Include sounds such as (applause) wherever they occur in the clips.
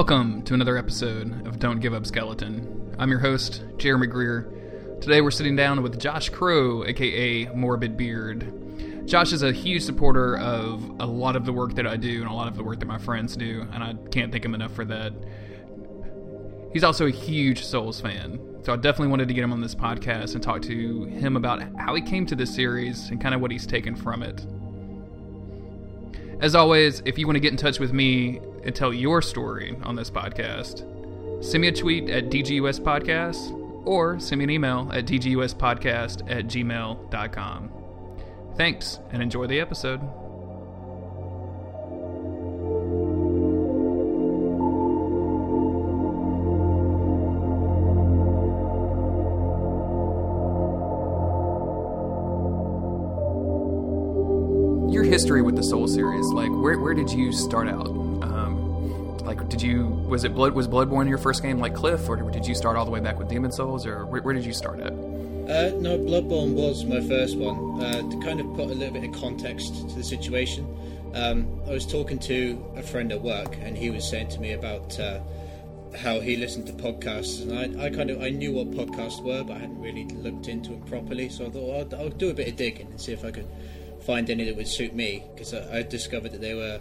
Welcome to another episode of Don't Give Up Skeleton. I'm your host, Jeremy Greer. Today we're sitting down with Josh Crow, aka Morbid Beard. Josh is a huge supporter of a lot of the work that I do and a lot of the work that my friends do, and I can't thank him enough for that. He's also a huge Souls fan, so I definitely wanted to get him on this podcast and talk to him about how he came to this series and kind of what he's taken from it. As always, if you want to get in touch with me and tell your story on this podcast, send me a tweet at DGUS Podcast or send me an email at dguspodcast at gmail.com. Thanks and enjoy the episode. The Soul series, like where where did you start out? Um, like, did you was it blood was Bloodborne your first game like Cliff, or did you start all the way back with Demon's Souls, or where, where did you start at? Uh, no, Bloodborne was my first one. Uh, to kind of put a little bit of context to the situation, um, I was talking to a friend at work, and he was saying to me about uh, how he listened to podcasts, and I, I kind of I knew what podcasts were, but I hadn't really looked into them properly. So I thought I'll, I'll do a bit of digging and see if I could find any that would suit me, because I, I discovered that they were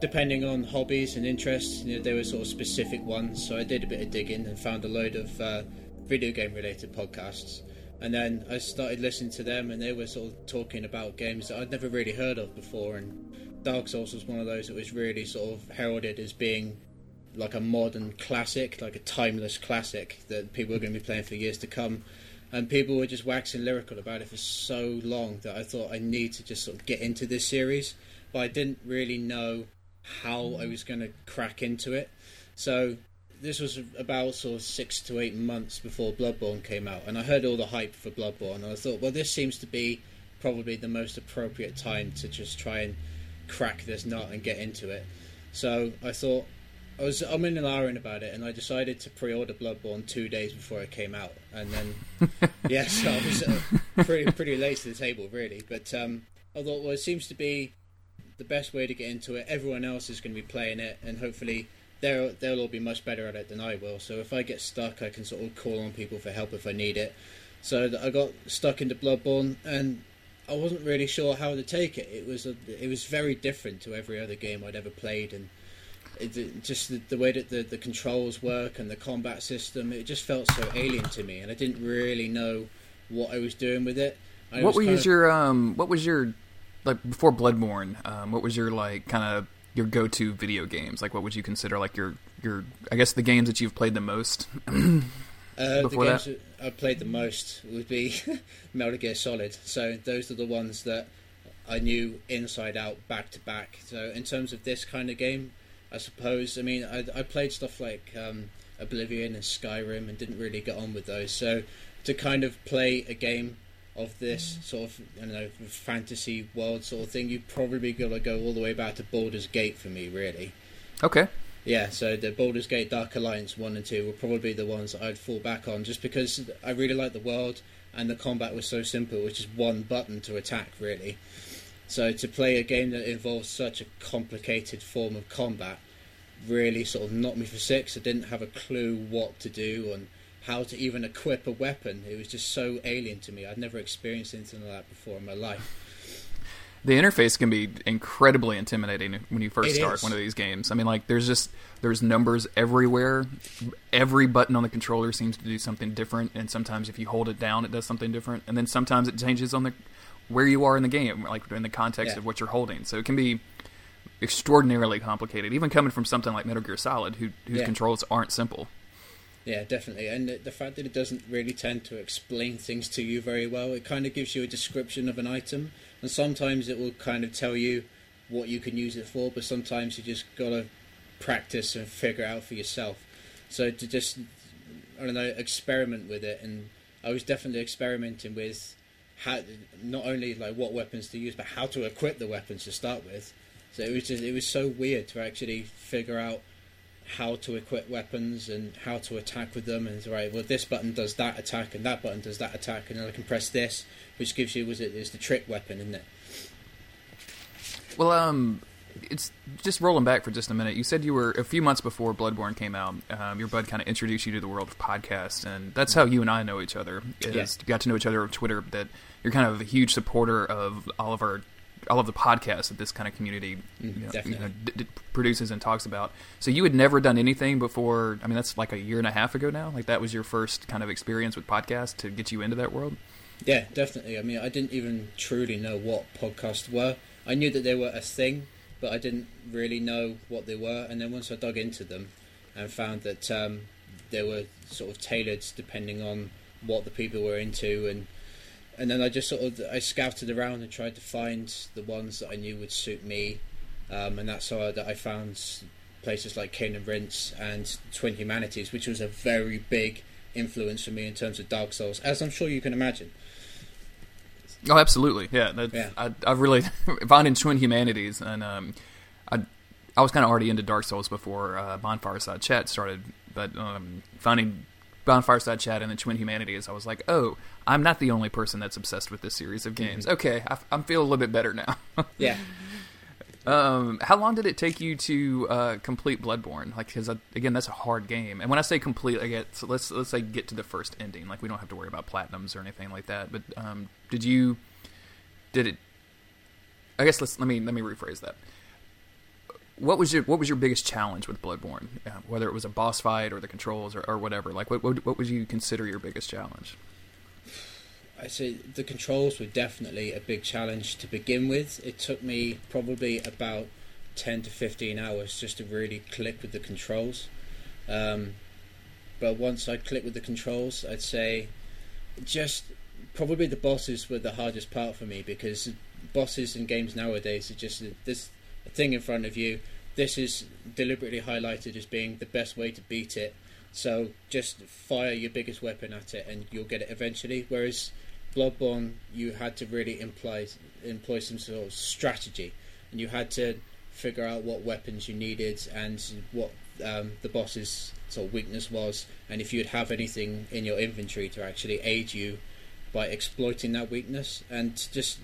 depending on hobbies and interests, you know, they were sort of specific ones. So I did a bit of digging and found a load of uh, video game related podcasts. And then I started listening to them, and they were sort of talking about games that I'd never really heard of before. And Dark Souls was one of those that was really sort of heralded as being like a modern classic, like a timeless classic that people are going to be playing for years to come. And people were just waxing lyrical about it for so long that I thought I need to just sort of get into this series, but I didn't really know how I was going to crack into it. So this was about sort of six to eight months before Bloodborne came out, and I heard all the hype for Bloodborne, and I thought, well, this seems to be probably the most appropriate time to just try and crack this nut and get into it. So I thought I was I'm in an iron about it, and I decided to pre-order Bloodborne two days before it came out, and then (laughs) yeah, so I was uh, pretty pretty late to the table, really. But um, I thought, well, it seems to be the best way to get into it. Everyone else is going to be playing it, and hopefully they'll they'll all be much better at it than I will. So if I get stuck, I can sort of call on people for help if I need it. So I got stuck into Bloodborne, and I wasn't really sure how to take it. It was a, it was very different to every other game I'd ever played, and it, it- just the, the way that the, the controls work and the combat system, it just felt so alien to me, and I didn't really know what I was doing with it. What was were kind of- your um what was your like before Bloodborne, um, what was your like kind of your go to video games? Like what would you consider like your your I guess the games that you've played the most? (clears throat) Uh, the games that I played the most would be (laughs) Metal Gear Solid. So those are the ones that I knew inside out, back to back. So in terms of this kind of game, I suppose. I mean, I, I played stuff like um, Oblivion and Skyrim, and didn't really get on with those. So to kind of play a game of this sort of I don't know fantasy world sort of thing, you'd probably got to go all the way back to Baldur's Gate for me, really. okay. Yeah, so the Baldur's Gate Dark Alliance 1 and 2 were probably the ones I'd fall back on just because I really liked the world and the combat was so simple, it was just one button to attack, really. So to play a game that involves such a complicated form of combat really sort of knocked me for six. I didn't have a clue what to do and how to even equip a weapon. It was just so alien to me. I'd never experienced anything like that before in my life. The interface can be incredibly intimidating when you first It start is. one of these games. I mean, like there's just there's numbers everywhere. Every button on the controller seems to do something different, and sometimes if you hold it down, it does something different, and then sometimes it changes on the where you are in the game, like in the context Yeah. of what you're holding. So it can be extraordinarily complicated, even coming from something like Metal Gear Solid, who, whose Yeah. controls aren't simple. Yeah, definitely. And the, the fact that it doesn't really tend to explain things to you very well, it kind of gives you a description of an item, and sometimes it will kind of tell you what you can use it for, but sometimes you just gotta practice and figure out for yourself. So to just, I don't know, experiment with it, and I was definitely experimenting with how, not only like what weapons to use, but how to equip the weapons to start with. So it was just, it was so weird to actually figure out how to equip weapons and how to attack with them and right well this button does that attack and that button does that attack and then I can press this which gives you was it is the trick weapon isn't it Well, um, it's just rolling back for just a minute. You said you were a few months before Bloodborne came out. Um, your bud kind of introduced you to the world of podcasts, and that's how you and I know each other. Is Yeah. you got to know each other on Twitter. That you're kind of a huge supporter of all of our all of the podcasts that this kind of community you know, you know, d- d- produces and talks about. So you had never done anything before. I mean, that's like a year and a half ago now. Like that was your first kind of experience with podcasts to get you into that world. Yeah, definitely. I mean, I didn't even truly know what podcasts were. I knew that they were a thing, but I didn't really know what they were. And then once I dug into them and found that um, they were sort of tailored depending on what the people were into, and and then I just sort of I scouted around and tried to find the ones that I knew would suit me, um, and that's how I, that I found places like Cane and Rinse and Twin Humanities, which was a very big influence for me in terms of Dark Souls, as I'm sure you can imagine. Oh, absolutely. Yeah, that, Yeah. I, I really (laughs) finding twin humanities, and um, I I was kind of already into Dark Souls before uh, Bonfire Side Chat started, but um, finding Bonfire Side Chat and the Twin Humanities, I was like, oh, I'm not the only person that's obsessed with this series of games. Okay, I, I'm feeling a little bit better now. (laughs) Yeah. Um, how long did it take you to uh, complete Bloodborne? Like, because again, that's a hard game. And when I say complete, I get so let's let's say get to the first ending. Like, we don't have to worry about platinums or anything like that. But um, did you? Did it? I guess let's let me let me rephrase that. What was your what was your biggest challenge with Bloodborne? Uh, whether it was a boss fight or the controls or, or whatever. Like, what, what what would you consider your biggest challenge? I say the controls were definitely a big challenge to begin with. It took me probably about 10 to 15 hours just to really click with the controls. Um, but once I clicked with the controls, I'd say just probably the bosses were the hardest part for me because bosses in games nowadays are just this thing in front of you. This is deliberately highlighted as being the best way to beat it. So just fire your biggest weapon at it and you'll get it eventually. Whereas Bloodborne, you had to really imply, employ some sort of strategy, and you had to figure out what weapons you needed and what um, the boss's sort of weakness was, and if you'd have anything in your inventory to actually aid you by exploiting that weakness, and just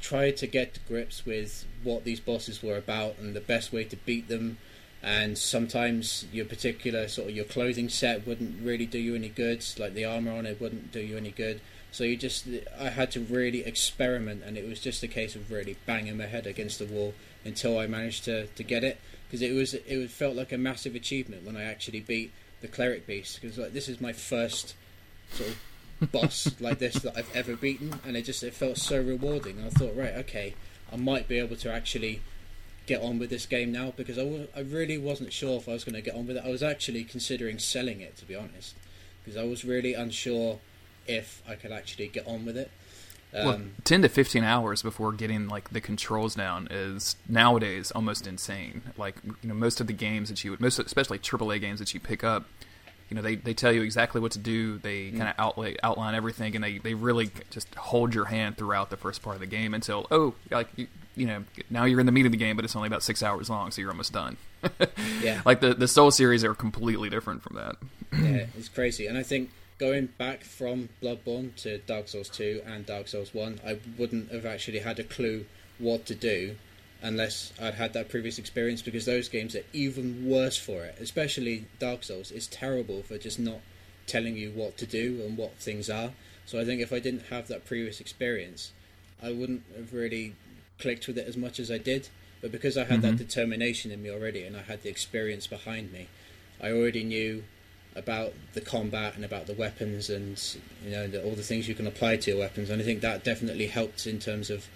try to get to grips with what these bosses were about and the best way to beat them and sometimes your particular sort of your clothing set wouldn't really do you any good like the armor on it wouldn't do you any good. So you just i had to really experiment and it was just a case of really banging my head against the wall until i managed to, to get it. Because it was it was, felt like a massive achievement when i actually beat the cleric beast. Because like this is my first sort of boss (laughs) like this that i've ever beaten and it just it felt so rewarding. And i thought right okay i might be able to actually get on with this game now because I I really wasn't sure if I was going to get on with it. I was actually considering selling it to be honest because I was really unsure if I could actually get on with it. Um, well, ten to fifteen hours before getting like the controls down is nowadays almost insane. Like you know, most of the games that you, would, most especially AAA games that you pick up, you know, they, they tell you exactly what to do. They mm. kind of outlay outline everything, and they, they really just hold your hand throughout the first part of the game until oh, like you, you know, now you're in the meat of the game, but it's only about six hours long, so you're almost done. (laughs) Yeah. like the the Soul series are completely different from that. yeah, (clears throat) it's crazy. And I think going back from Bloodborne to Dark Souls 2 and Dark Souls 1, I wouldn't have actually had a clue what to do unless I'd had that previous experience because those games are even worse for it. Especially Dark Souls is terrible for just not telling you what to do and what things are. So I think if I didn't have that previous experience, I wouldn't have really clicked with it as much as I did. But because I had that mm-hmm. determination in me already and I had the experience behind me, I already knew about the combat and about the weapons and you know the, all the things you can apply to your weapons. And I think that definitely helped in terms of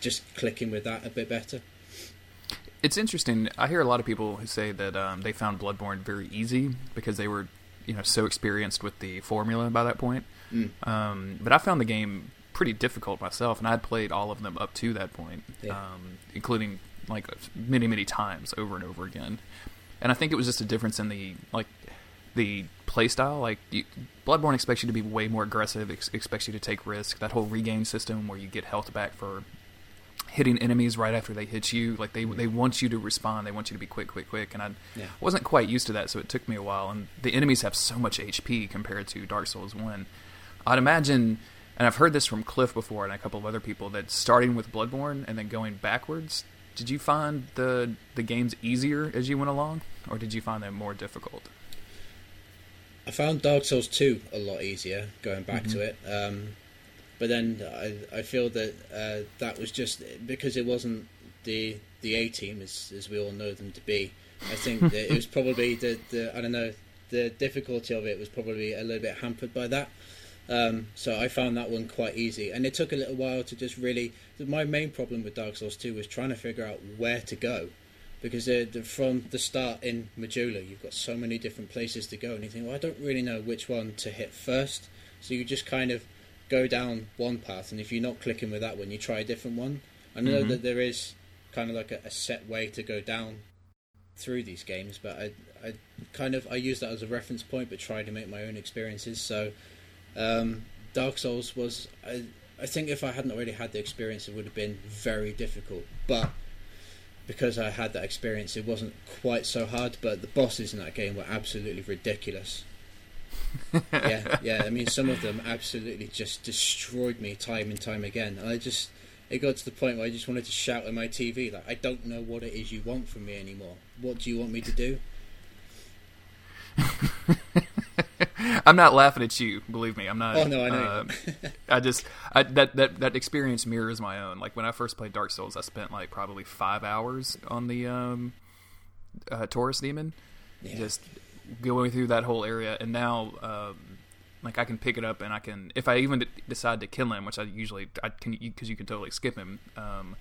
just clicking with that a bit better. It's interesting. I hear a lot of people who say that um, they found Bloodborne very easy because they were, you know, so experienced with the formula by that point. Mm. Um, but I found the game pretty difficult myself, and I'd played all of them up to that point, Yeah. um, including like many, many times over and over again. And I think it was just a difference in the like the play style. Like you, Bloodborne expects you to be way more aggressive, ex- expects you to take risk. That whole regain system where you get health back for hitting enemies right after they hit you. Like they they want you to respond. They want you to be quick, quick, quick. And I Yeah. wasn't quite used to that, so it took me a while. And the enemies have so much HP compared to Dark Souls One. I'd imagine, and I've heard this from Cliff before and a couple of other people, that starting with Bloodborne and then going backwards did you find the the games easier as you went along, or did you find them more difficult? I found Dark Souls 2 a lot easier going back mm-hmm. to it. Um, but then I, I feel that uh, that was just because it wasn't the the A team as, as we all know them to be. I think (laughs) that it was probably the, the I don't know the difficulty of it was probably a little bit hampered by that. Um, so I found that one quite easy, and it took a little while to just really. My main problem with Dark Souls 2 was trying to figure out where to go because from the start in Majula, you've got so many different places to go, and you think, well, I don't really know which one to hit first. So you just kind of go down one path, and if you're not clicking with that one, you try a different one. I know mm-hmm. that there is kind of like a, a, set way to go down through these games, but I, I kind of I use that as a reference point, but try to make my own experiences. So um, Dark Souls was, I, I think, if I hadn't already had the experience, it would have been very difficult, but because I had that experience, it wasn't quite so hard. But the bosses in that game were absolutely ridiculous. (laughs) yeah, yeah. I mean, some of them absolutely just destroyed me time and time again. And I just, it got to the point where I just wanted to shout at my TV, like, I don't know what it is you want from me anymore. What do you want me to do? (laughs) I'm not laughing at you. Believe me, I'm not. Oh no, I know. Uh, I just I, that that that experience mirrors my own. Like when I first played Dark Souls, I spent like probably five hours on the um, uh, Taurus demon, yeah. just going through that whole area. And now, um, like I can pick it up and I can, if I even d- decide to kill him, which I usually I can because you can totally skip him. Um,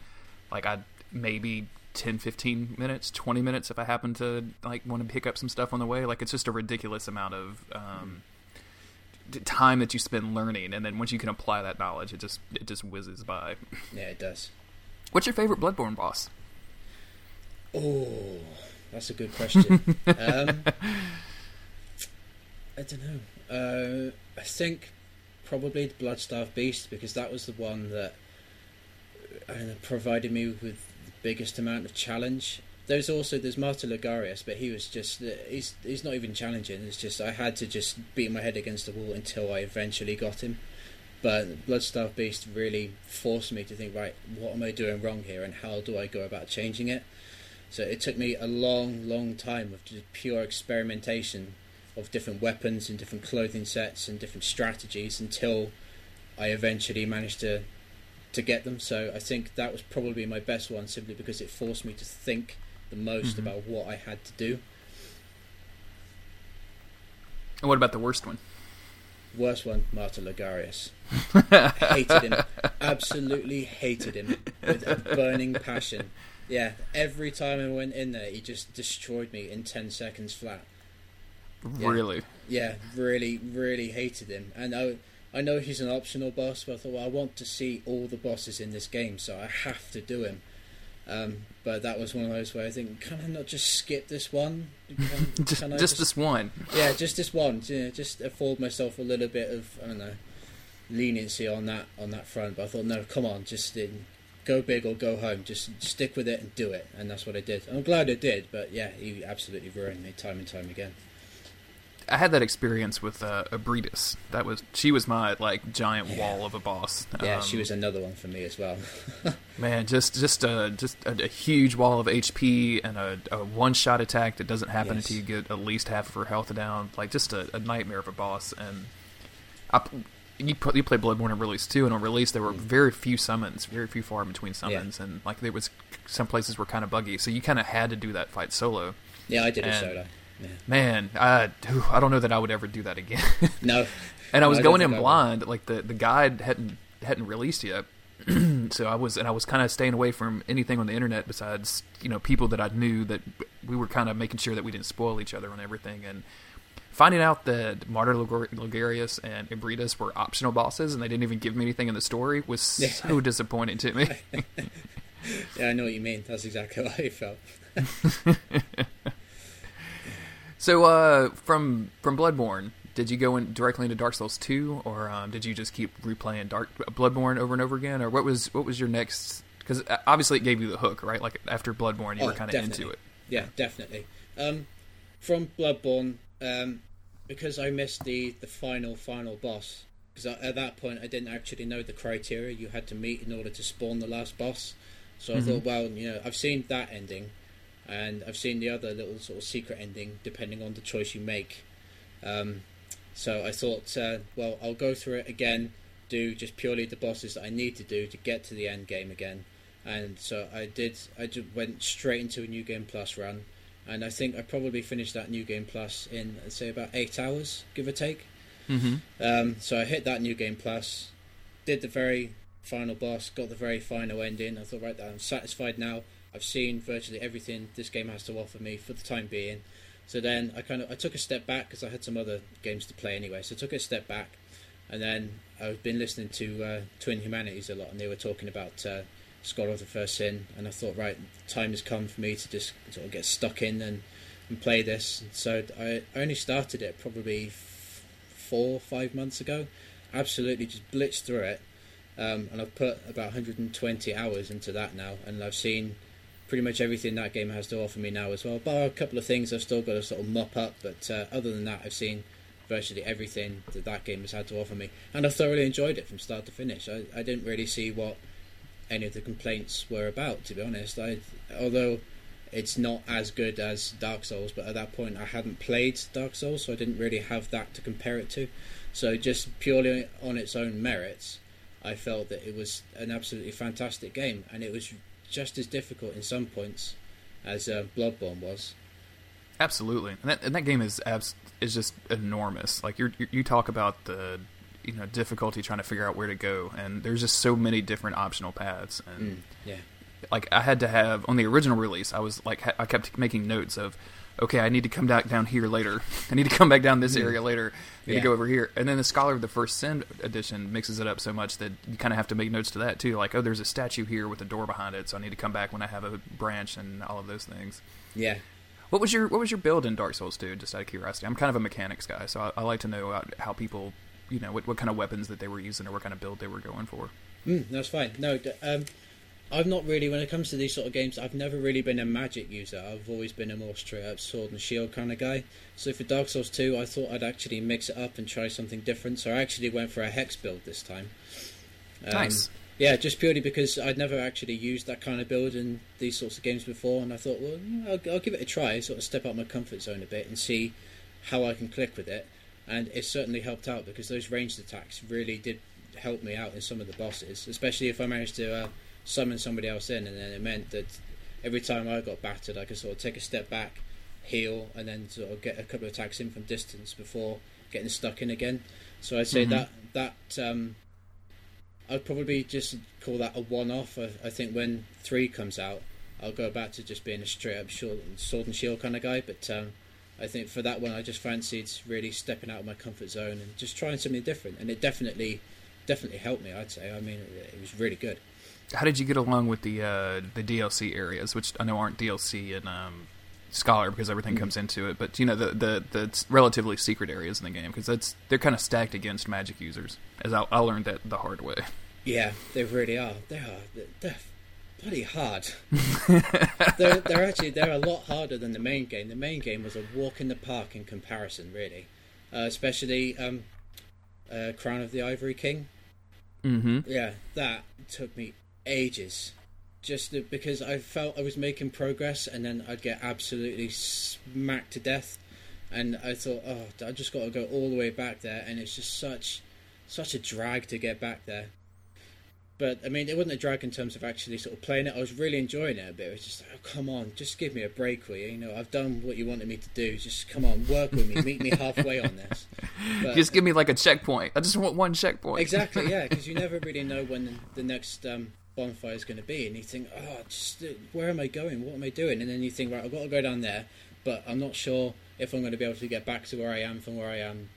like I maybe 10 15 minutes 20 minutes if i happen to like want to pick up some stuff on the way like it's just a ridiculous amount of um, time that you spend learning and then once you can apply that knowledge it just it just whizzes by yeah it does what's your favorite bloodborne boss oh that's a good question (laughs) um, i don't know uh, i think probably the bloodstarved beast because that was the one that uh, provided me with the biggest amount of challenge. There's also there's Martyr Logarius, but he was just he's he's not even challenging. It's just I had to just beat my head against the wall until I eventually got him. But Bloodstarved Beast really forced me to think, right, what am I doing wrong here, and how do I go about changing it? So it took me a long, long time of just pure experimentation of different weapons and different clothing sets and different strategies until I eventually managed to to get them. So I think that was probably my best one, simply because it forced me to think the most mm-hmm. about what I had to do. And what about the worst one? Worst one, Martyr Logarius. (laughs) hated him. Absolutely hated him with a burning passion. Yeah, every time I went in there, he just destroyed me in 10 seconds flat. Yeah. Really? Yeah, really, really hated him. And I I know he's an optional boss, but I thought, well, I want to see all the bosses in this game, so I have to do him. Um, but that was one of those where I think, can I not just skip this one? Can, (laughs) just, can just, just, this one. Yeah, just this one. Yeah, just afford myself a little bit of I don't know leniency on that on that front. But I thought, no, come on, just in, go big or go home. Just stick with it and do it, and that's what I did. I'm glad I did. But yeah, he absolutely ruined me time and time again. I had that experience with uh, Ebrietas. That was she was my like giant yeah. wall of a boss. Yeah, um, she was another one for me as well. (laughs) man, just just a just a, a, huge wall of HP and a, a one shot attack that doesn't happen yes. until you get at least half of her health down. Like just a, a nightmare of a boss. And I, you put, you play Bloodborne on release too, and on release there were mm. very few summons, very few far in between summons, yeah. and like there was some places were kind of buggy, so you kind of had to do that fight solo. Yeah, I did and, it solo. Yeah. Man, I I don't know that I would ever do that again. (laughs) no. And I was no, going in blind, like the the guide hadn't hadn't released yet. (clears throat) so I was and I was kind of staying away from anything on the internet besides you know people that I knew that we were kind of making sure that we didn't spoil each other on everything and finding out that Martyr Logarius and Ebrietas were optional bosses and they didn't even give me anything in the story was so disappointing to me. (laughs) yeah, I know what you mean. That's exactly how I felt. (laughs) So uh, from from Bloodborne, did you go in directly into Dark Souls two, or um, did you just keep replaying Dark Bloodborne over and over again, or what was what was your next? Because uh, obviously it gave you the hook, right? Like after Bloodborne, you oh, were kind of into it. Yeah, definitely. Um, from Bloodborne, um, because I missed the the final final boss. Because at that point I didn't actually know the criteria you had to meet in order to spawn the last boss. So I thought, well, you know, I've seen that ending, and I've seen the other little sort of secret ending, depending on the choice you make. Um, so I thought, uh, well, I'll go through it again, do just purely the bosses that I need to do to get to the end game again. And so I did. I just went straight into a new game plus run, and I think I probably finished that new game plus in I'd say about eight hours, give or take. Mm-hmm. Um, so I hit that new game plus, did the very final boss, got the very final ending. I thought, right, I'm satisfied now. I've seen virtually everything this game has to offer me for the time being. So then I kind of I took a step back because I had some other games to play anyway. So I took a step back, and then I've been listening to uh, Twin Humanities a lot, and they were talking about uh, Scholar of the First Sin, and I thought, right, time has come for me to just sort of get stuck in and, and play this. So I only started it probably f- four, five months ago. Absolutely, just blitzed through it, um, and I've put about 120 hours into that now, and I've seen pretty much everything that game has to offer me now as well. But a couple of things I've still got to sort of mop up, but uh, other than that, I've seen virtually everything that that game has had to offer me, and I thoroughly enjoyed it from start to finish. I, I didn't really see what any of the complaints were about, to be honest. I, although it's not as good as Dark Souls, but at that point I hadn't played Dark Souls, so I didn't really have that to compare it to. So just purely on its own merits, I felt that it was an absolutely fantastic game, and it was just as difficult in some points as uh, Bloodborne was. Absolutely, and that, and that game is abs- is just enormous. Like you you talk about the you know difficulty trying to figure out where to go, and there's just so many different optional paths. And Mm, yeah, like I had to have on the original release, I was like ha- I kept making notes of, okay, I need to come back down here later. (laughs) I need to come back down this area later. I need Yeah. to go over here. And then the Scholar of the First Sin edition mixes it up so much that you kind of have to make notes to that too. Like, oh, there's a statue here with a door behind it, so I need to come back when I have a branch and all of those things. yeah. What was your What was your build in Dark Souls 2? Just out of curiosity, I'm kind of a mechanics guy, so I, I like to know uh, how people, you know, what, what kind of weapons that they were using or what kind of build they were going for. Mm, that's fine. No, um, I've not really, when it comes to these sort of games, I've never really been a magic user. I've always been a more straight up sword and shield kind of guy. So for Dark Souls 2, I thought I'd actually mix it up and try something different. So I actually went for a hex build this time. Um, Nice. Yeah, just purely because I'd never actually used that kind of build in these sorts of games before, and I thought, well, I'll, I'll give it a try, sort of step out my comfort zone a bit and see how I can click with it. And it certainly helped out because those ranged attacks really did help me out in some of the bosses, especially if I managed to uh, summon somebody else in, and then it meant that every time I got battered, I could sort of take a step back, heal, and then sort of get a couple of attacks in from distance before getting stuck in again. So I'd say Mhm. that that um, I'd probably just call that a one-off. I, I think when three comes out, I'll go back to just being a straight-up sword sword and shield kind of guy. But um, I think for that one, I just fancied really stepping out of my comfort zone and just trying something different. And it definitely, definitely helped me. I'd say. I mean, it, it was really good. How did you get along with the uh, the DLC areas, which I know aren't DLC in um, Scholar because everything comes into it, but you know the the, the relatively secret areas in the game because that's they're kind of stacked against magic users. As I, I learned that the hard way. Yeah, they really are. They are. They're bloody hard. (laughs) they're, they're actually they're a lot harder than the main game. The main game was a walk in the park in comparison, really. Uh, especially um, uh, Crown of the Ivory King. Mm-hmm. Yeah, that took me ages. Just to- because I felt I was making progress, and then I'd get absolutely smacked to death, and I thought, oh, I just got to go all the way back there, and it's just such, such a drag to get back there. But I mean, it wasn't a drag in terms of actually sort of playing it. I was really enjoying it a bit. It was just, like, oh, come on, just give me a break, will you? You know, I've done what you wanted me to do. Just come on, work with me, meet me halfway on this. (laughs) But- Just give me like a checkpoint. I just want one checkpoint. Exactly, yeah, because you (laughs) never really know when the, the next um, bonfire is going to be, and you think, oh, just uh, where am I going? What am I doing? And then you think, right, I've got to go down there, but I'm not sure if I'm going to be able to get back to where I am from where I am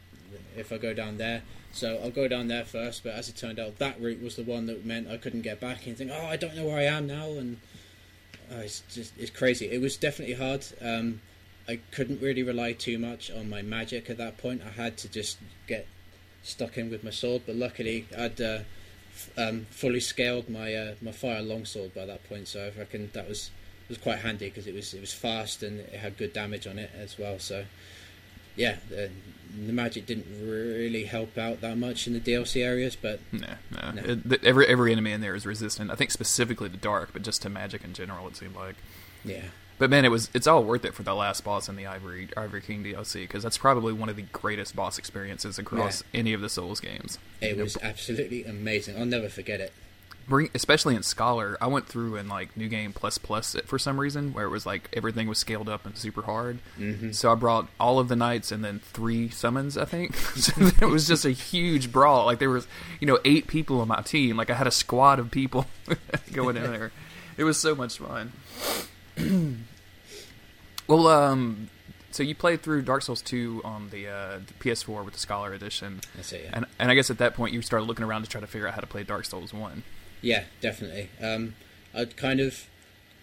if I go down there. So I'll go down there first, but as it turned out, that route was the one that meant I couldn't get back. And think, oh, I don't know where I am now, and oh, it's just it's crazy. It was definitely hard. Um, I couldn't really rely too much on my magic at that point. I had to just get stuck in with my sword, but luckily I'd uh, f- um, fully scaled my uh, my fire longsword by that point. So I reckon that was was quite handy because it was it was fast and it had good damage on it as well. So yeah, the, the magic didn't really help out that much in the DLC areas, but No, no. No. It, th- every every enemy in there is resistant. I think specifically to dark, but just to magic in general. It seemed like. yeah, But man, it was it's all worth it for the last boss in the Ivory Ivory King DLC because that's probably one of the greatest boss experiences across any of the Souls games. it You know, was absolutely amazing. I'll never forget it. Bring especially in Scholar. I went through in like New Game Plus Plus it for some reason where it was like everything was scaled up and super hard. hmm So I brought all of the knights and then three summons. I think (laughs) so it was just a huge brawl. Like there was you know eight people on my team. Like I had a squad of people (laughs) going in there. It was so much fun. (clears throat) well, um, so you played through Dark Souls two on the, uh, the PS4 with the Scholar Edition, it. Yeah. and and I guess at that point you started looking around to try to figure out how to play Dark Souls one. Yeah, definitely. Um, I'd kind of,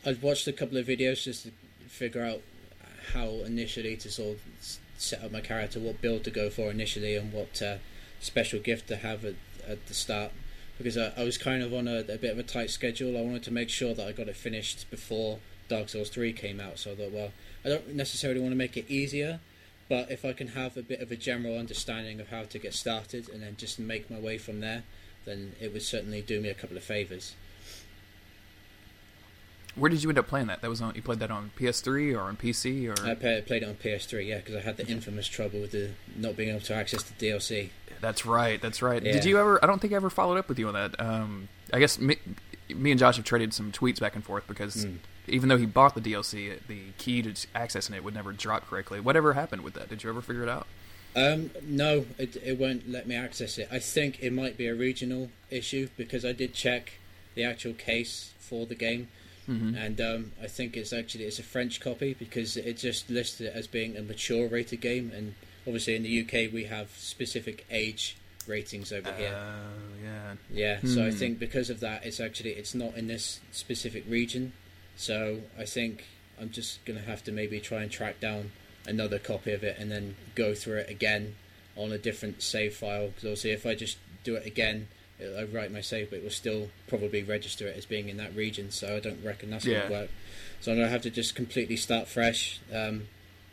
I'd watched a couple of videos just to figure out how initially to sort of set up my character, what build to go for initially, and what uh, special gift to have at, at the start. Because I, I was kind of on a, a bit of a tight schedule. I wanted to make sure that I got it finished before Dark Souls 3 came out. So I thought, well, I don't necessarily want to make it easier, but if I can have a bit of a general understanding of how to get started and then just make my way from there, then it would certainly do me a couple of favors. Where did you end up playing that? That was on you played that on PS3 or on PC or I play, played it on PS3, yeah, because I had the infamous trouble with the not being able to access the DLC. That's right. That's right. Yeah. Did you ever? I don't think I ever followed up with you on that. Um, I guess me, me and Josh have traded some tweets back and forth because Mm. even though he bought the DLC, the key to accessing it would never drop correctly. Whatever happened with that? Did you ever figure it out? Um, no, it, it won't let me access it. I think it might be a regional issue because I did check the actual case for the game, Mm-hmm. and um, I think it's actually it's a French copy because it just listed it as being a mature rated game, and obviously in the UK we have specific age ratings over here. Uh, yeah. Yeah, so I Hmm. think because of that, it's actually it's not in this specific region. So I think I'm just gonna have to maybe try and track down another copy of it and then go through it again on a different save file. Because obviously, if I just do it again, it, I write my save, but it will still probably register it as being in that region. So I don't reckon that's Yeah. gonna work. So I'm gonna have to just completely start fresh. Um,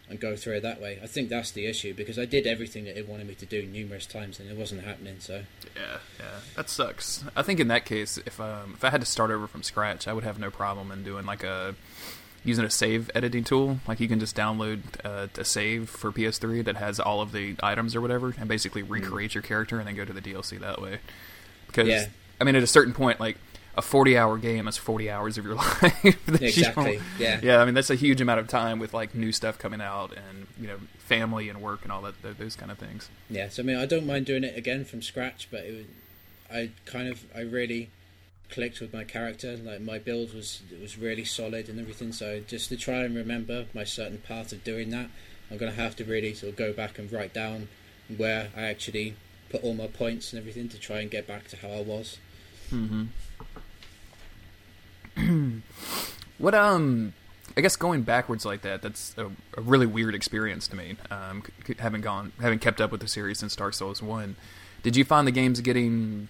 and go through it that way. I think that's the issue because I did everything that it wanted me to do numerous times and it wasn't happening. So Yeah, yeah, that sucks. I think in that case, if um, if I had to start over from scratch, I would have no problem in doing like a using a save editing tool. Like you can just download uh, a save for PS3 that has all of the items or whatever, and basically recreate your character and then go to the DLC that way. Because Yeah. I mean, at a certain point, like a forty-hour game is forty hours of your (laughs) life. that you Exactly, yeah. yeah. I mean, that's a huge amount of time with like new stuff coming out and you know family and work and all that those kind of things. Yeah, so I mean, I don't mind doing it again from scratch, but it I kind of, I really clicked with my character. Like my build was, was really solid and everything. So just to try and remember my certain path of doing that, I'm gonna have to really sort of go back and write down where I actually put all my points and everything to try and get back to how I was. hmm (clears throat) what um I guess going backwards like that that's a, a really weird experience to me. Um c- having gone having kept up with the series since Dark Souls 1. Did you find the games getting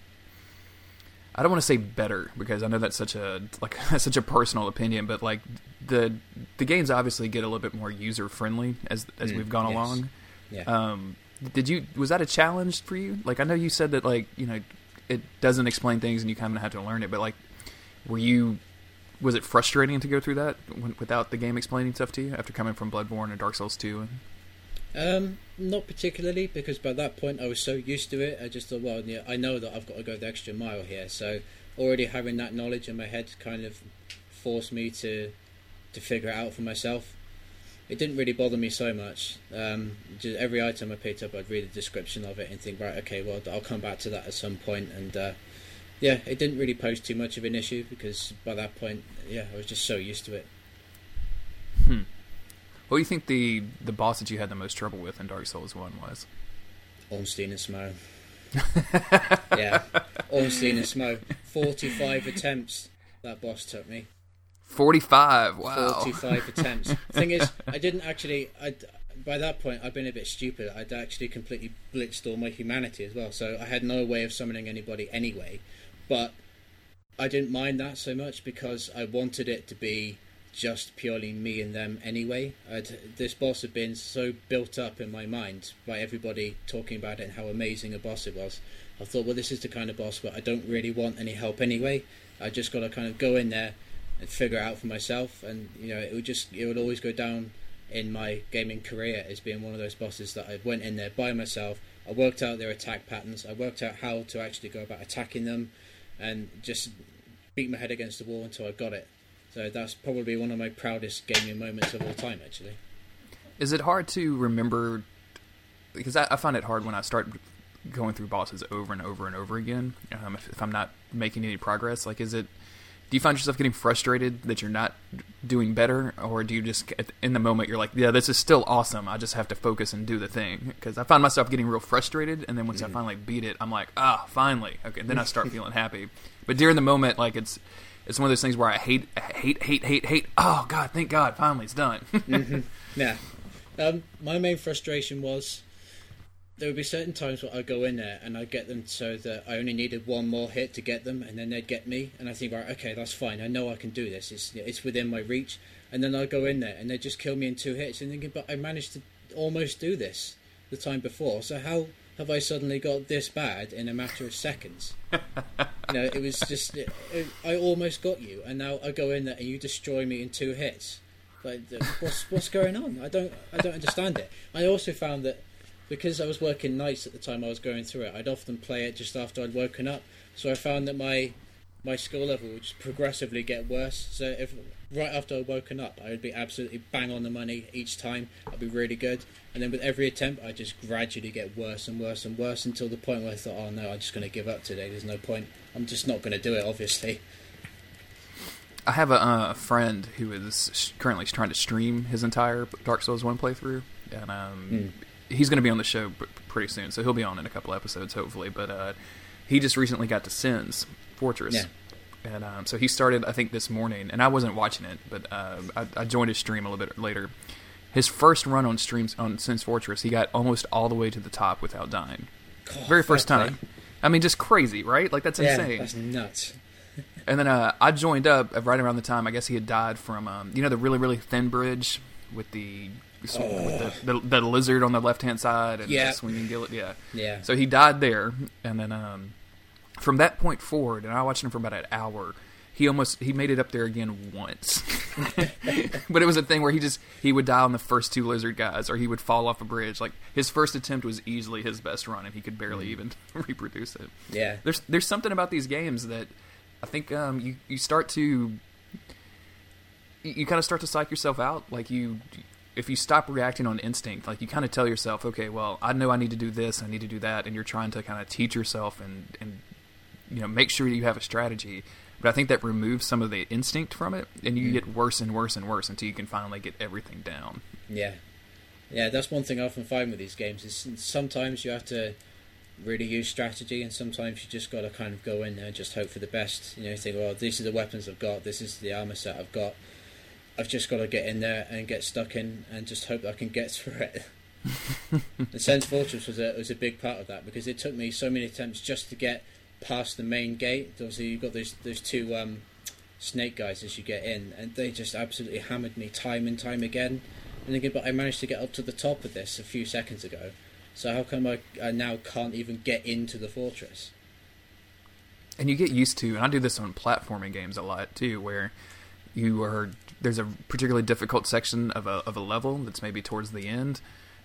I don't want to say better because I know that's such a like (laughs) such a personal opinion, but like the the games obviously get a little bit more user friendly as as Mm, we've gone yes. along. Yeah. Um, did you was that a challenge for you? Like I know you said that like you know it doesn't explain things and you kind of have to learn it, but like were you was it frustrating to go through that without the game explaining stuff to you after coming from Bloodborne and Dark Souls 2? Um, not particularly because by that point I was so used to it. I just thought, well, yeah, I know that I've got to go the extra mile here. So already having that knowledge in my head kind of forced me to to figure it out for myself. It didn't really bother me so much. Um, just every item I picked up, I'd read the description of it and think, right, okay, well, I'll come back to that at some point. And uh, yeah, it didn't really pose too much of an issue because by that point, yeah, I was just so used to it. Hmm. What do you think the the boss that you had the most trouble with in Dark Souls 1 was? Ornstein and Smough. (laughs) yeah, Ornstein and Smough. 45 attempts that boss took me. 45. Wow. 45 (laughs) attempts. Thing is, I didn't actually. I by that point, I'd been a bit stupid. I'd actually completely blitzed all my humanity as well, so I had no way of summoning anybody anyway. But I didn't mind that so much because I wanted it to be just purely me and them anyway. I'd, this boss had been so built up in my mind by everybody talking about it and how amazing a boss it was. I thought, well, this is the kind of boss where I don't really want any help anyway. I just got to kind of go in there and figure it out for myself, and you know, it would just it would always go down in my gaming career as being one of those bosses that I went in there by myself. I worked out their attack patterns. I worked out how to actually go about attacking them, and just beat my head against the wall until I got it. So that's probably one of my proudest gaming moments of all time, actually. Is it hard to remember? Because I, I find it hard when I start going through bosses over and over and over again. Um, if, if I'm not making any progress, like, is it? Do you find yourself getting frustrated that you're not doing better, or do you just in the moment you're like, yeah, this is still awesome. I just have to focus and do the thing. Because I find myself getting real frustrated, and then once mm. I finally beat it, I'm like, ah, finally. Okay, then I start (laughs) feeling happy. But during the moment, like it's it's one of those things where I hate, hate, hate, hate, hate. Oh God, thank God, finally it's done. (laughs) mm-hmm. Yeah. Um, my main frustration was there would be certain times where I'd go in there and I'd get them so that I only needed one more hit to get them, and then they'd get me, and I think, right, okay, that's fine. I know I can do this. It's it's within my reach. And then I'd go in there and they just kill me in two hits, and thinking, but I managed to almost do this the time before. So how have I suddenly got this bad in a matter of seconds? (laughs) you know, it was just it, it, I almost got you, and now I go in there and you destroy me in two hits. Like, what's what's going on? I don't I don't understand it. I also found that because I was working nights at the time I was going through it, I'd often play it just after I'd woken up. So I found that my my skill level would just progressively get worse. So if right after I'd woken up, I would be absolutely bang on the money each time. I'd be really good, and then with every attempt, I just gradually get worse and worse and worse until the point where I thought, oh no, I'm just going to give up today. There's no point. I'm just not going to do it. Obviously. I have a, uh, friend who is currently trying to stream his entire Dark Souls one playthrough, and um, mm. he's going to be on the show pretty soon. So he'll be on in a couple episodes, hopefully. But uh, he just recently got to Sen's Fortress. Yeah. And um, so he started, I think, this morning, and I wasn't watching it, but uh, I, I, joined his stream a little bit later. His first run on streams on Sen's Fortress, he got almost all the way to the top without dying. God, Very first time. I mean, just crazy, right? Like that's yeah, insane. That's nuts. (laughs) and then uh, I joined up right around the time. I guess he had died from, um, you know, the really really thin bridge with the oh. with the, the, the, lizard on the left hand side and yeah. the swinging gillet. Yeah, yeah. So he died there, and then um, from that point forward, and I watched him for about an hour. He almost he made it up there again once, (laughs) but it was a thing where he just he would die on the first two lizard guys, or he would fall off a bridge. Like his first attempt was easily his best run, and he could barely mm. even (laughs) reproduce it. Yeah, there's there's something about these games that I think um, you you start to you, you kind of start to psych yourself out. Like you if you stop reacting on instinct, like you kind of tell yourself, okay, well, I know I need to do this, I need to do that, and you're trying to kind of teach yourself and and you know make sure you have a strategy. But I think that removes some of the instinct from it, and you mm. get worse and worse and worse until you can finally get everything down. Yeah, yeah, that's one thing I often find with these games is sometimes you have to really use strategy, and sometimes you just got to kind of go in there and just hope for the best. You know, think, well, these are the weapons I've got, this is the armor set I've got. I've just got to get in there and get stuck in, and just hope I can get (laughs) through it. (laughs) the Sen's Fortress was a was a big part of that because it took me so many attempts just to get past the main gate. Obviously, you've got those those two um, snake guys as you get in, and they just absolutely hammered me time and time again. And again, but I managed to get up to the top of this a few seconds ago. So how come I, I now can't even get into the fortress? And you get used to, and I do this on platforming games a lot too, where you are there's a particularly difficult section of a of a level that's maybe towards the end,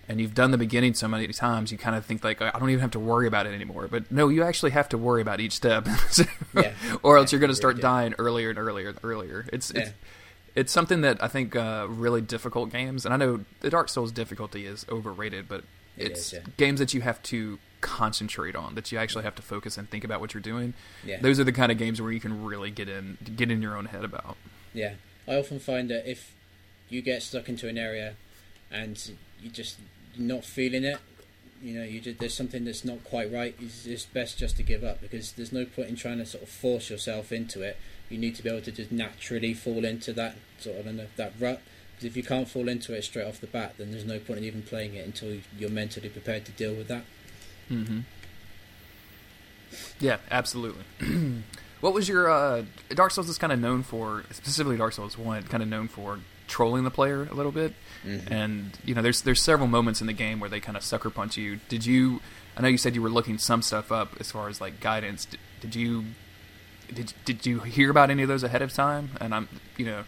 and you've done the beginning so many times, you kind of think like, I don't even have to worry about it anymore. But no, you actually have to worry about each step, (laughs) yeah. or else you're going to start dying earlier and earlier and earlier. It's yeah. it's, it's something that I think uh, really difficult games, and I know the Dark Souls difficulty is overrated, but it it's is, yeah. games that you have to concentrate on, that you actually have to focus and think about what you're doing. Yeah. Those are the kind of games where you can really get in get in your own head about. Yeah, I often find that if you get stuck into an area and you just not feeling it, you know, you just, there's something that's not quite right. It's, it's best just to give up because there's no point in trying to sort of force yourself into it. You need to be able to just naturally fall into that sort of that rut. Because if you can't fall into it straight off the bat, then there's no point in even playing it until you're mentally prepared to deal with that. Mm-hmm. Yeah, absolutely. (clears throat) What was your uh, Dark Souls is kind of known for, specifically Dark Souls One, kind of known for trolling the player a little bit, Mm-hmm. and you know, there's there's several moments in the game where they kind of sucker punch you. Did you? I know you said you were looking some stuff up as far as like guidance. Did, did you? Did did you hear about any of those ahead of time? And I'm, you know,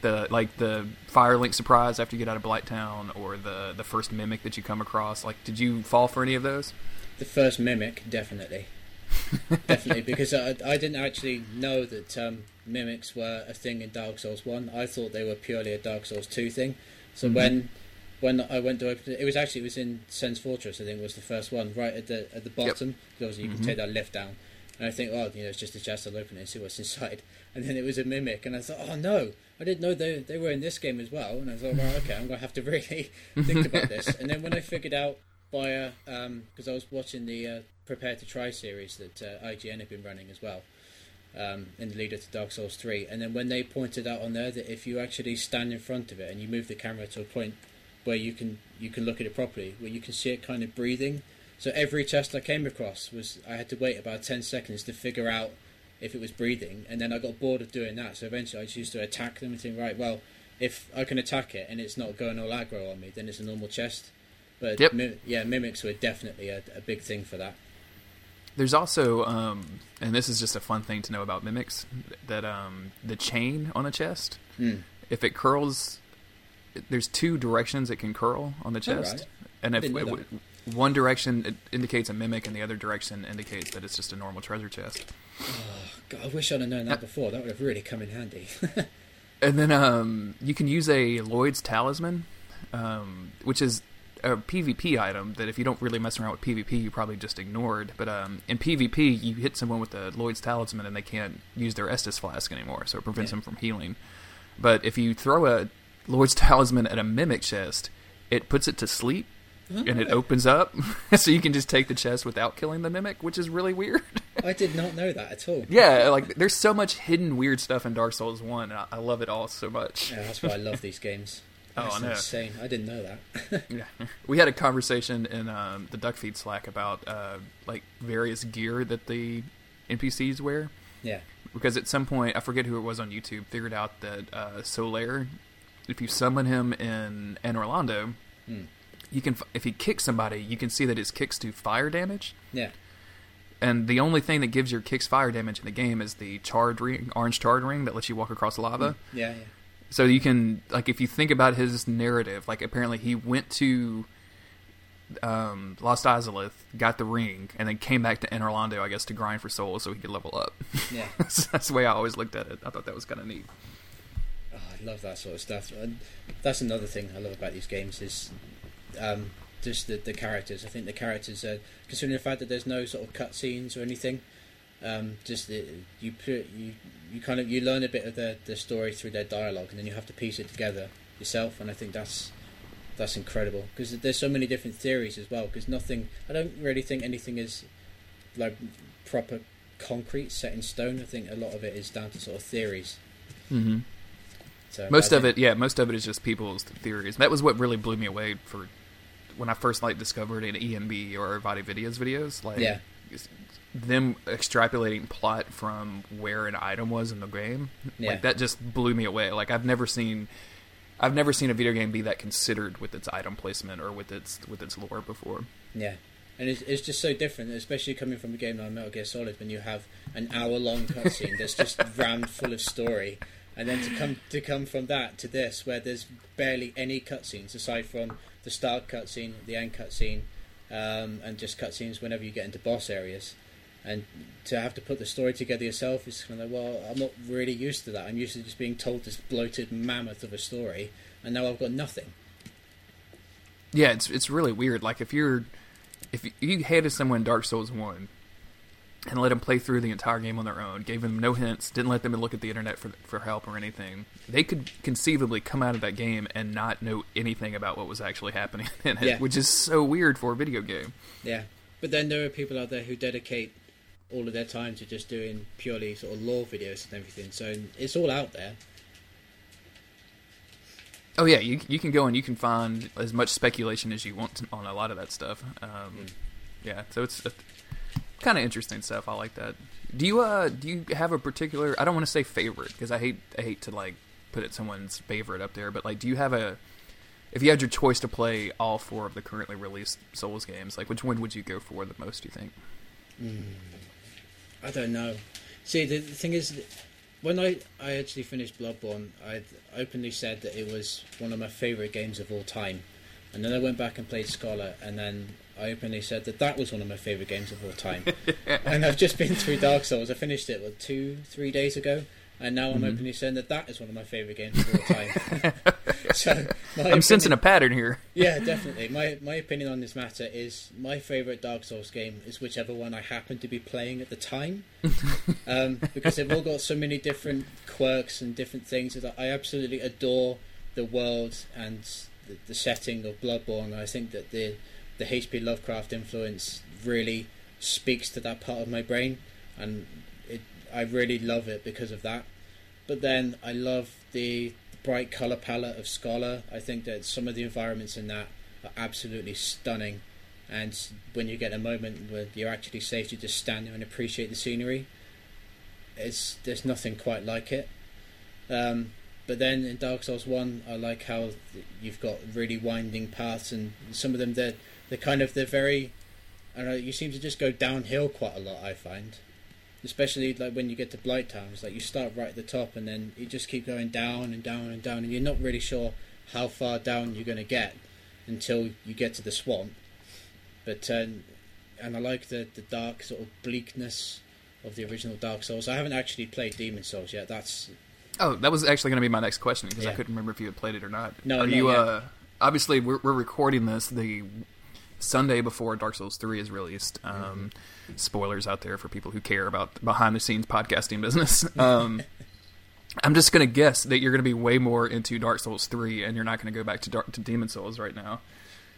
the like the Firelink surprise after you get out of Blighttown, or the the first mimic that you come across. Like, did you fall for any of those? The first mimic, definitely, (laughs) definitely, because I, I didn't actually know that um, mimics were a thing in Dark Souls One. I thought they were purely a Dark Souls Two thing. So when when I went to open it, it was actually it was in Sen's Fortress. I think was the first one, right at the at the bottom. Because obviously you can take that lift down. And I think, oh, you know, it's just a chest. I'll open it and see what's (laughs) inside. And then it was a mimic, and I thought, oh no, I didn't know they they were in this game as well. And I thought, well, okay, I'm gonna have to (laughs) really think about this. And then when I figured out via because I was watching the uh, Prepare to Try series that uh, IGN had been running as well, um, in the lead up to Dark Souls 3. And then when they pointed out on there that if you actually stand in front of it and you move the camera to a point where you can you can look at it properly, where you can see it kind of breathing. So every chest I came across was I had to wait about 10 seconds to figure out if it was breathing, and then I got bored of doing that. So eventually I just used to attack them and think, right, well, if I can attack it and it's not going all aggro on me, then it's a normal chest. But Yep. mi- yeah, mimics were definitely a, a big thing for that. There's also, um, and this is just a fun thing to know about mimics, that um, the chain on the chest, Mm. if it curls, there's two directions it can curl on the chest, Alright. and if it one direction it indicates a mimic, and the other direction indicates that it's just a normal treasure chest. Oh, God, I wish I'd have known that before. That would have really come in handy. (laughs) And then um, you can use a Lloyd's talisman, um, which is a PvP item that if you don't really mess around with PvP, you probably just ignored. But um, in PvP, you hit someone with the Lloyd's talisman and they can't use their Estus flask anymore, so it prevents Yeah. them from healing. But if you throw a Lloyd's (laughs) talisman at a mimic chest, it puts it to sleep. And it opens up, (laughs) so you can just take the chest without killing the mimic, which is really weird. I did not know that at all. yeah, like there's so much hidden weird stuff in Dark Souls One. And I, I love it all so much. Yeah, that's why I love these games. (laughs) Oh, That's I know. insane. I didn't know that. (laughs) Yeah, we had a conversation in um, the Duckfeed Slack about uh, like various gear that the NPCs wear yeah. because at some point I forget who it was on YouTube figured out that uh, Solaire, if you summon him in Anor Londo, Hmm. you can if he kicks somebody, you can see that his kicks do fire damage. Yeah. And the only thing that gives your kicks fire damage in the game is the charred ring, orange charred ring that lets you walk across lava. Yeah, yeah. So you can like if you think about his narrative, like apparently he went to um, Lost Izalith, got the ring, and then came back to Anor Londo, I guess, to grind for souls so he could level up. Yeah. (laughs) that's, that's the way I always looked at it. I thought that was kind of neat. Oh, I love that sort of stuff. And that's another thing I love about these games is um, just the, the characters. I think the characters, are, considering the fact that there's no sort of cutscenes or anything, um, just the, you put you you kind of you learn a bit of the the story through their dialogue, and then you have to piece it together yourself. And I think that's that's incredible because there's so many different theories as well. Because nothing, I don't really think anything is like proper concrete set in stone. I think a lot of it is down to sort of theories. Mm-hmm. So Most of it, yeah, most of it is just people's theories. That was what really blew me away for when I first like discovered an EMB or VaatiVidya videos. Like, Yeah. Them extrapolating plot from where an item was in the game. Yeah. Like that just blew me away. Like I've never seen, I've never seen a video game be that considered with its item placement or with its with its lore before. Yeah, and it's, it's just so different, especially coming from a game like Metal Gear Solid, when you have an hour-long cutscene that's just (laughs) rammed full of story, and then to come to come from that to this, where there's barely any cutscenes aside from the start cutscene, the end cutscene, um, and just cutscenes whenever you get into boss areas. And to have to put the story together yourself is kind of like, well, I'm not really used to that. I'm used to just being told this bloated mammoth of a story, and now I've got nothing. Yeah, it's it's really weird. Like if you're if you handed someone Dark Souls one and let them play through the entire game on their own, gave them no hints, didn't let them look at the internet for for help or anything, they could conceivably come out of that game and not know anything about what was actually happening (laughs) in it, Yeah. which is so weird for a video game. Yeah, but then there are people out there who dedicate all of their time to just doing purely sort of lore videos and everything. So it's all out there. Oh yeah, you you can go and you can find as much speculation as you want on a lot of that stuff. Um, Yeah, so it's kind of interesting stuff. I like that. Do you uh do you have a particular? I don't want to say favorite because I hate I hate to like put it someone's favorite up there, but like, do you have a if you had your choice to play all four of the currently released Souls games, like which one would you go for the most? Do you think? I don't know. See, the, the thing is, when I, I actually finished Bloodborne, I openly said that it was one of my favourite games of all time. And then I went back and played Scholar, and then I openly said that that was one of my favourite games of all time. (laughs) and I've just been through Dark Souls. I finished it, what, two, three days ago? And now I'm Mm-hmm. openly saying that that is one of my favourite games of all time. (laughs) (laughs) so (laughs) I'm sensing a pattern here. yeah, definitely. My my opinion on this matter is my favourite Dark Souls game is whichever one I happen to be playing at the time, (laughs) um, because they've all got so many different quirks and different things that I absolutely adore the world and the, the setting of Bloodborne. I think that the the H.P. Lovecraft influence really speaks to that part of my brain, and it I really love it because of that. But then I love the bright color palette of Scholar. I think that some of the environments in that are absolutely stunning. And when you get a moment where you're actually safe to just stand there and appreciate the scenery, it's there's nothing quite like it. Um, but then in Dark Souls One, I like how you've got really winding paths, and some of them they're they're kind of they're very. I don't know. You seem to just go downhill quite a lot. I find especially like when you get to Blight it's like you start right at the top and then you just keep going down and down and down, and you're not really sure how far down you're going to get until you get to the swamp. But um, and I like the the dark sort of bleakness of the original Dark Souls. I haven't actually played Demon's Souls yet. That's Oh, that was actually going to be my next question because I couldn't remember if you had played it or not. No, Are not you? Uh, obviously, we're, we're recording this the Sunday before Dark Souls Three is released. Um, Spoilers out there for people who care about behind the scenes podcasting business. (laughs) Um, I'm just going to guess that you're going to be way more into Dark Souls Three, and you're not going to go back to Dark to Demon's Souls right now.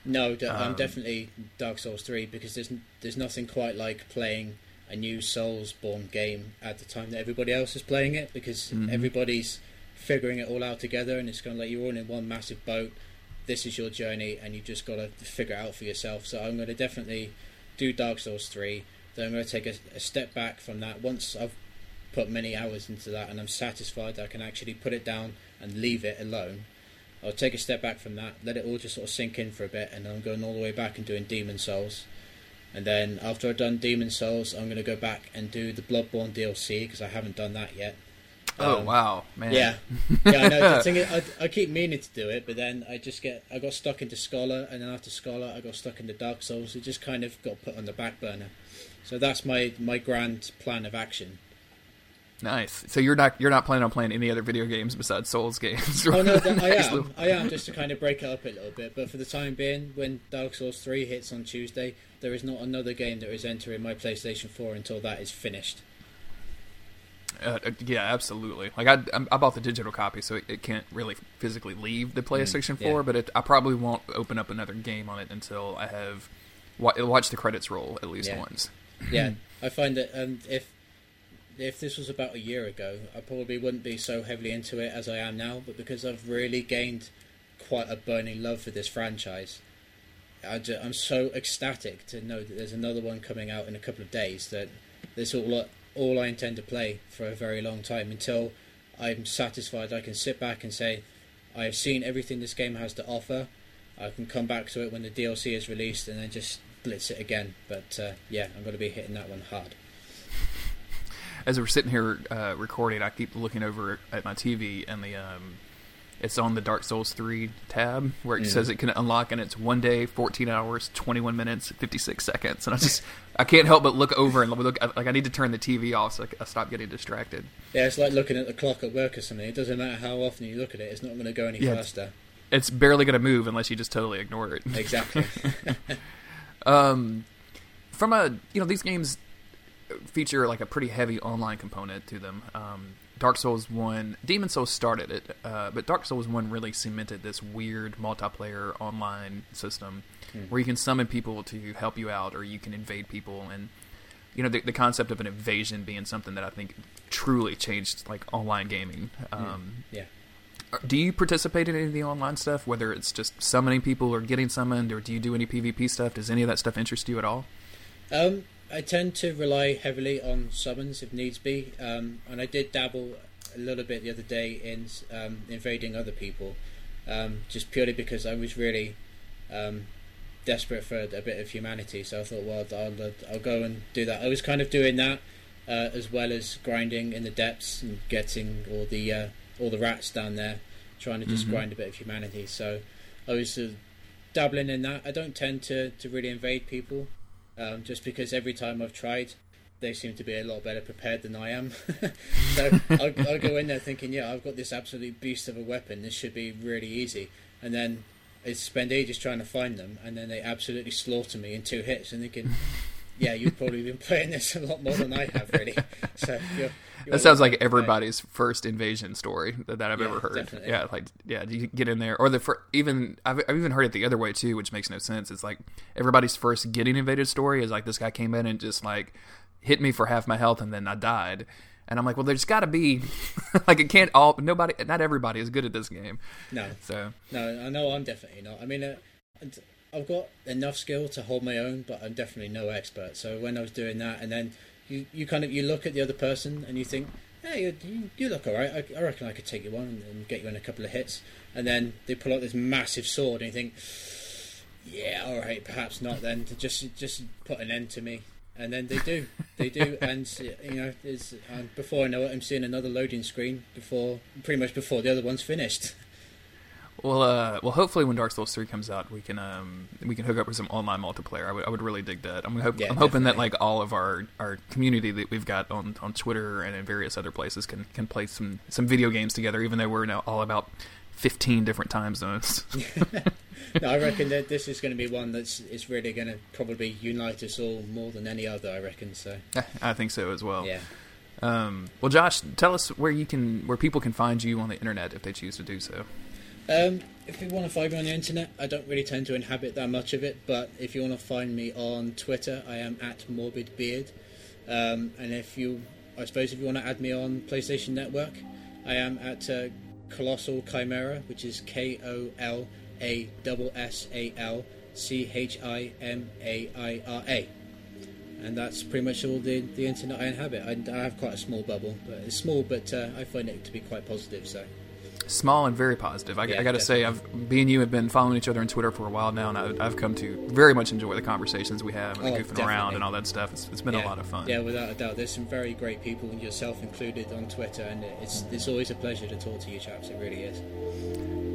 no, I'm Um, definitely Dark Souls three because there's there's nothing quite like playing a new Soulsborne game at the time that everybody else is playing it because Mhm. everybody's figuring it all out together and it's kind of like you're all in one massive boat. This is your journey and you just got to figure it out for yourself. So I'm going to definitely do Dark Souls three. Then I'm going to take a, a step back from that once I've put many hours into that and I'm satisfied I can actually put it down and leave it alone. I'll take a step back from that, let it all just sort of sink in for a bit, and then I'm going all the way back and doing Demon's Souls. And then after I've done Demon's Souls, I'm going to go back and do the Bloodborne DLC because I haven't done that yet. Oh Um, wow, man! Yeah, yeah, I know. The thing is, (laughs) I, I keep meaning to do it, but then I just get I got stuck into Scholar, and then after Scholar, I got stuck into Dark Souls. It just kind of got put on the back burner. So that's my my grand plan of action. nice. So you're not you're not planning on playing any other video games besides Souls games? Right? Oh no, I (laughs) am. little- I am just to kind of break it up a little bit. But for the time being, when Dark Souls three hits on Tuesday, there is not another game that is entering my PlayStation four until that is finished. Uh, uh, yeah, absolutely. Like I, I'm- I bought the digital copy, so it, it can't really physically leave the PlayStation Mm, yeah. 4. But it, I probably won't open up another game on it until I have wa- watch the credits roll at least Yeah. once. Yeah, (clears throat) I find that um, if if this was about a year ago, I probably wouldn't be so heavily into it as I am now. But because I've really gained quite a burning love for this franchise, I I'm so ecstatic to know that there's another one coming out in a couple of days. That this all all I intend to play for a very long time until I'm satisfied. I can sit back and say, I have seen everything this game has to offer. I can come back to it when the DLC is released and then just blitz it again. But uh, yeah, I'm going to be hitting that one hard. As we're sitting here uh, recording, I keep looking over at my TV, and the um, it's on the Dark Souls 3 tab where it says it can unlock, and it's one day, 14 hours, 21 minutes, 56 seconds. And I just I can't help but look over and look like I need to turn the TV off so I stop getting distracted. Yeah, it's like looking at the clock at work or something. It doesn't matter how often you look at it; it's not going to go any Yeah, faster. It's barely going to move unless you just totally ignore it. Exactly. (laughs) Um, from a you know these games feature like a pretty heavy online component to them. Um, Dark Souls One, Demon's Souls started it, uh, but Dark Souls One really cemented this weird multiplayer online system where you can summon people to help you out, or you can invade people, and you know the, the concept of an invasion being something that I think truly changed like online gaming. Um, yeah. do you participate in any of the online stuff, whether it's just summoning people or getting summoned, or do you do any PvP stuff? Does any of that stuff interest you at all? Um, I tend to rely heavily on summons if needs be, um, and I did dabble a little bit the other day in um, invading other people, um, just purely because I was really um, desperate for a bit of humanity. So I thought, well, I'll, I'll go and do that. I was kind of doing that uh, as well as grinding in the depths and getting all the uh, all the rats down there, trying to just Mhm. grind a bit of humanity. So I was uh, dabbling in that. I don't tend to, to really invade people, um, just because every time I've tried, they seem to be a lot better prepared than I am. (laughs) so I'll, I'll go in there thinking, yeah, I've got this absolute beast of a weapon. This should be really easy. And then I spend ages trying to find them, and then they absolutely slaughter me in two hits. And thinking, yeah, you've probably been playing this a lot more than I have, really. So you're, you're That sounds like everybody's first invasion story that, that I've Yeah, ever heard. definitely. Yeah, like yeah, you get in there, or the fir- even I've, I've even heard it the other way too, which makes no sense. It's like everybody's first getting invaded story is like this guy came in and just like hit me for half my health and then I died. And I'm like, well, there's got to be (laughs) like it can't all nobody, not everybody is good at this game. No, So no, I know I'm definitely not. I mean, uh, I've got enough skill to hold my own, but I'm definitely no expert. So when I was doing that, and then you, you kind of you look at the other person and you think, hey, you, you, look all right. I, I reckon I could take you on and, and get you in a couple of hits. And then they pull out this massive sword, and you think, yeah, all right, perhaps not. Then to just just put an end to me. And then they do, they do, (laughs) and you know, is um, before I know it, I'm seeing another loading screen before, pretty much before the other one's finished. Well, uh, well, hopefully when Dark Souls three comes out, we can um we can hook up with some online multiplayer. I would I would really dig that. I'm hope, Yeah, I'm hoping that like all of our our community that we've got on on Twitter and in various other places can can play some some video games together, even though we're now all about. 15 different time zones. (laughs) no, I reckon that this is going to be one that's is really going to probably unite us all more than any other. I reckon so. I think so as well. Yeah. Um, well, Josh, tell us where you can, where people can find you on the internet if they choose to do so. Um, if you want to find me on the internet, I don't really tend to inhabit that much of it. But if you want to find me on Twitter, I am at Morbid Beard. Um, and if you, I suppose, if you want to add me on PlayStation Network, I am at uh, Colossal Chimera, which is K O L A S A L C H I M A I R A. And that's pretty much all the, the internet I inhabit. I, I have quite a small bubble, but it's small, but uh, I find it to be quite positive. So. Small and very positive. I, Yeah, I got to say, I've me and you have been following each other on Twitter for a while now, and I, I've come to very much enjoy the conversations we have and Oh, goofing around and all that stuff. It's, it's been a lot of fun. Yeah, without a doubt. There's some very great people, and yourself included, on Twitter, and it's it's always a pleasure to talk to you chaps. It really is.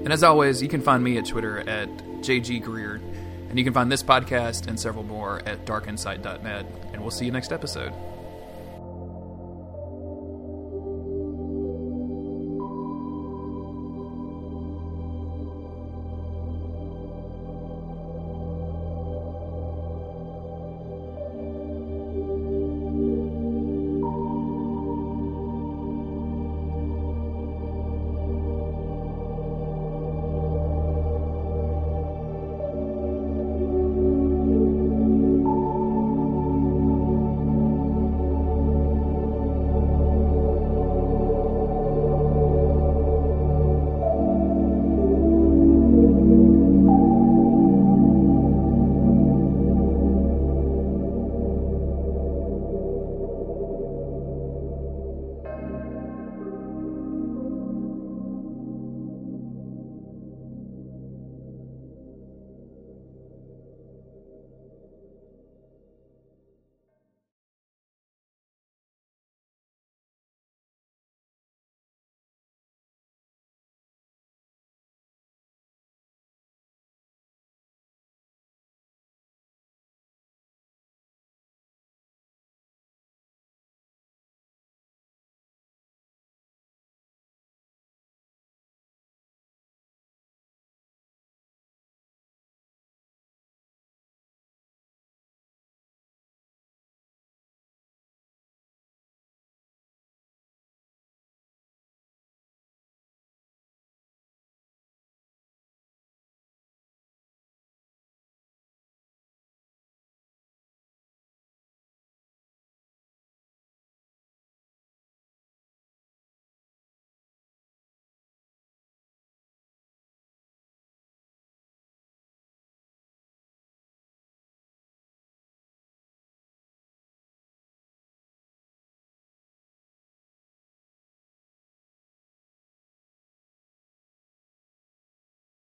And as always, you can find me at Twitter at JG Greer, and you can find this podcast and several more at darkinsight.net. And we'll see you next episode.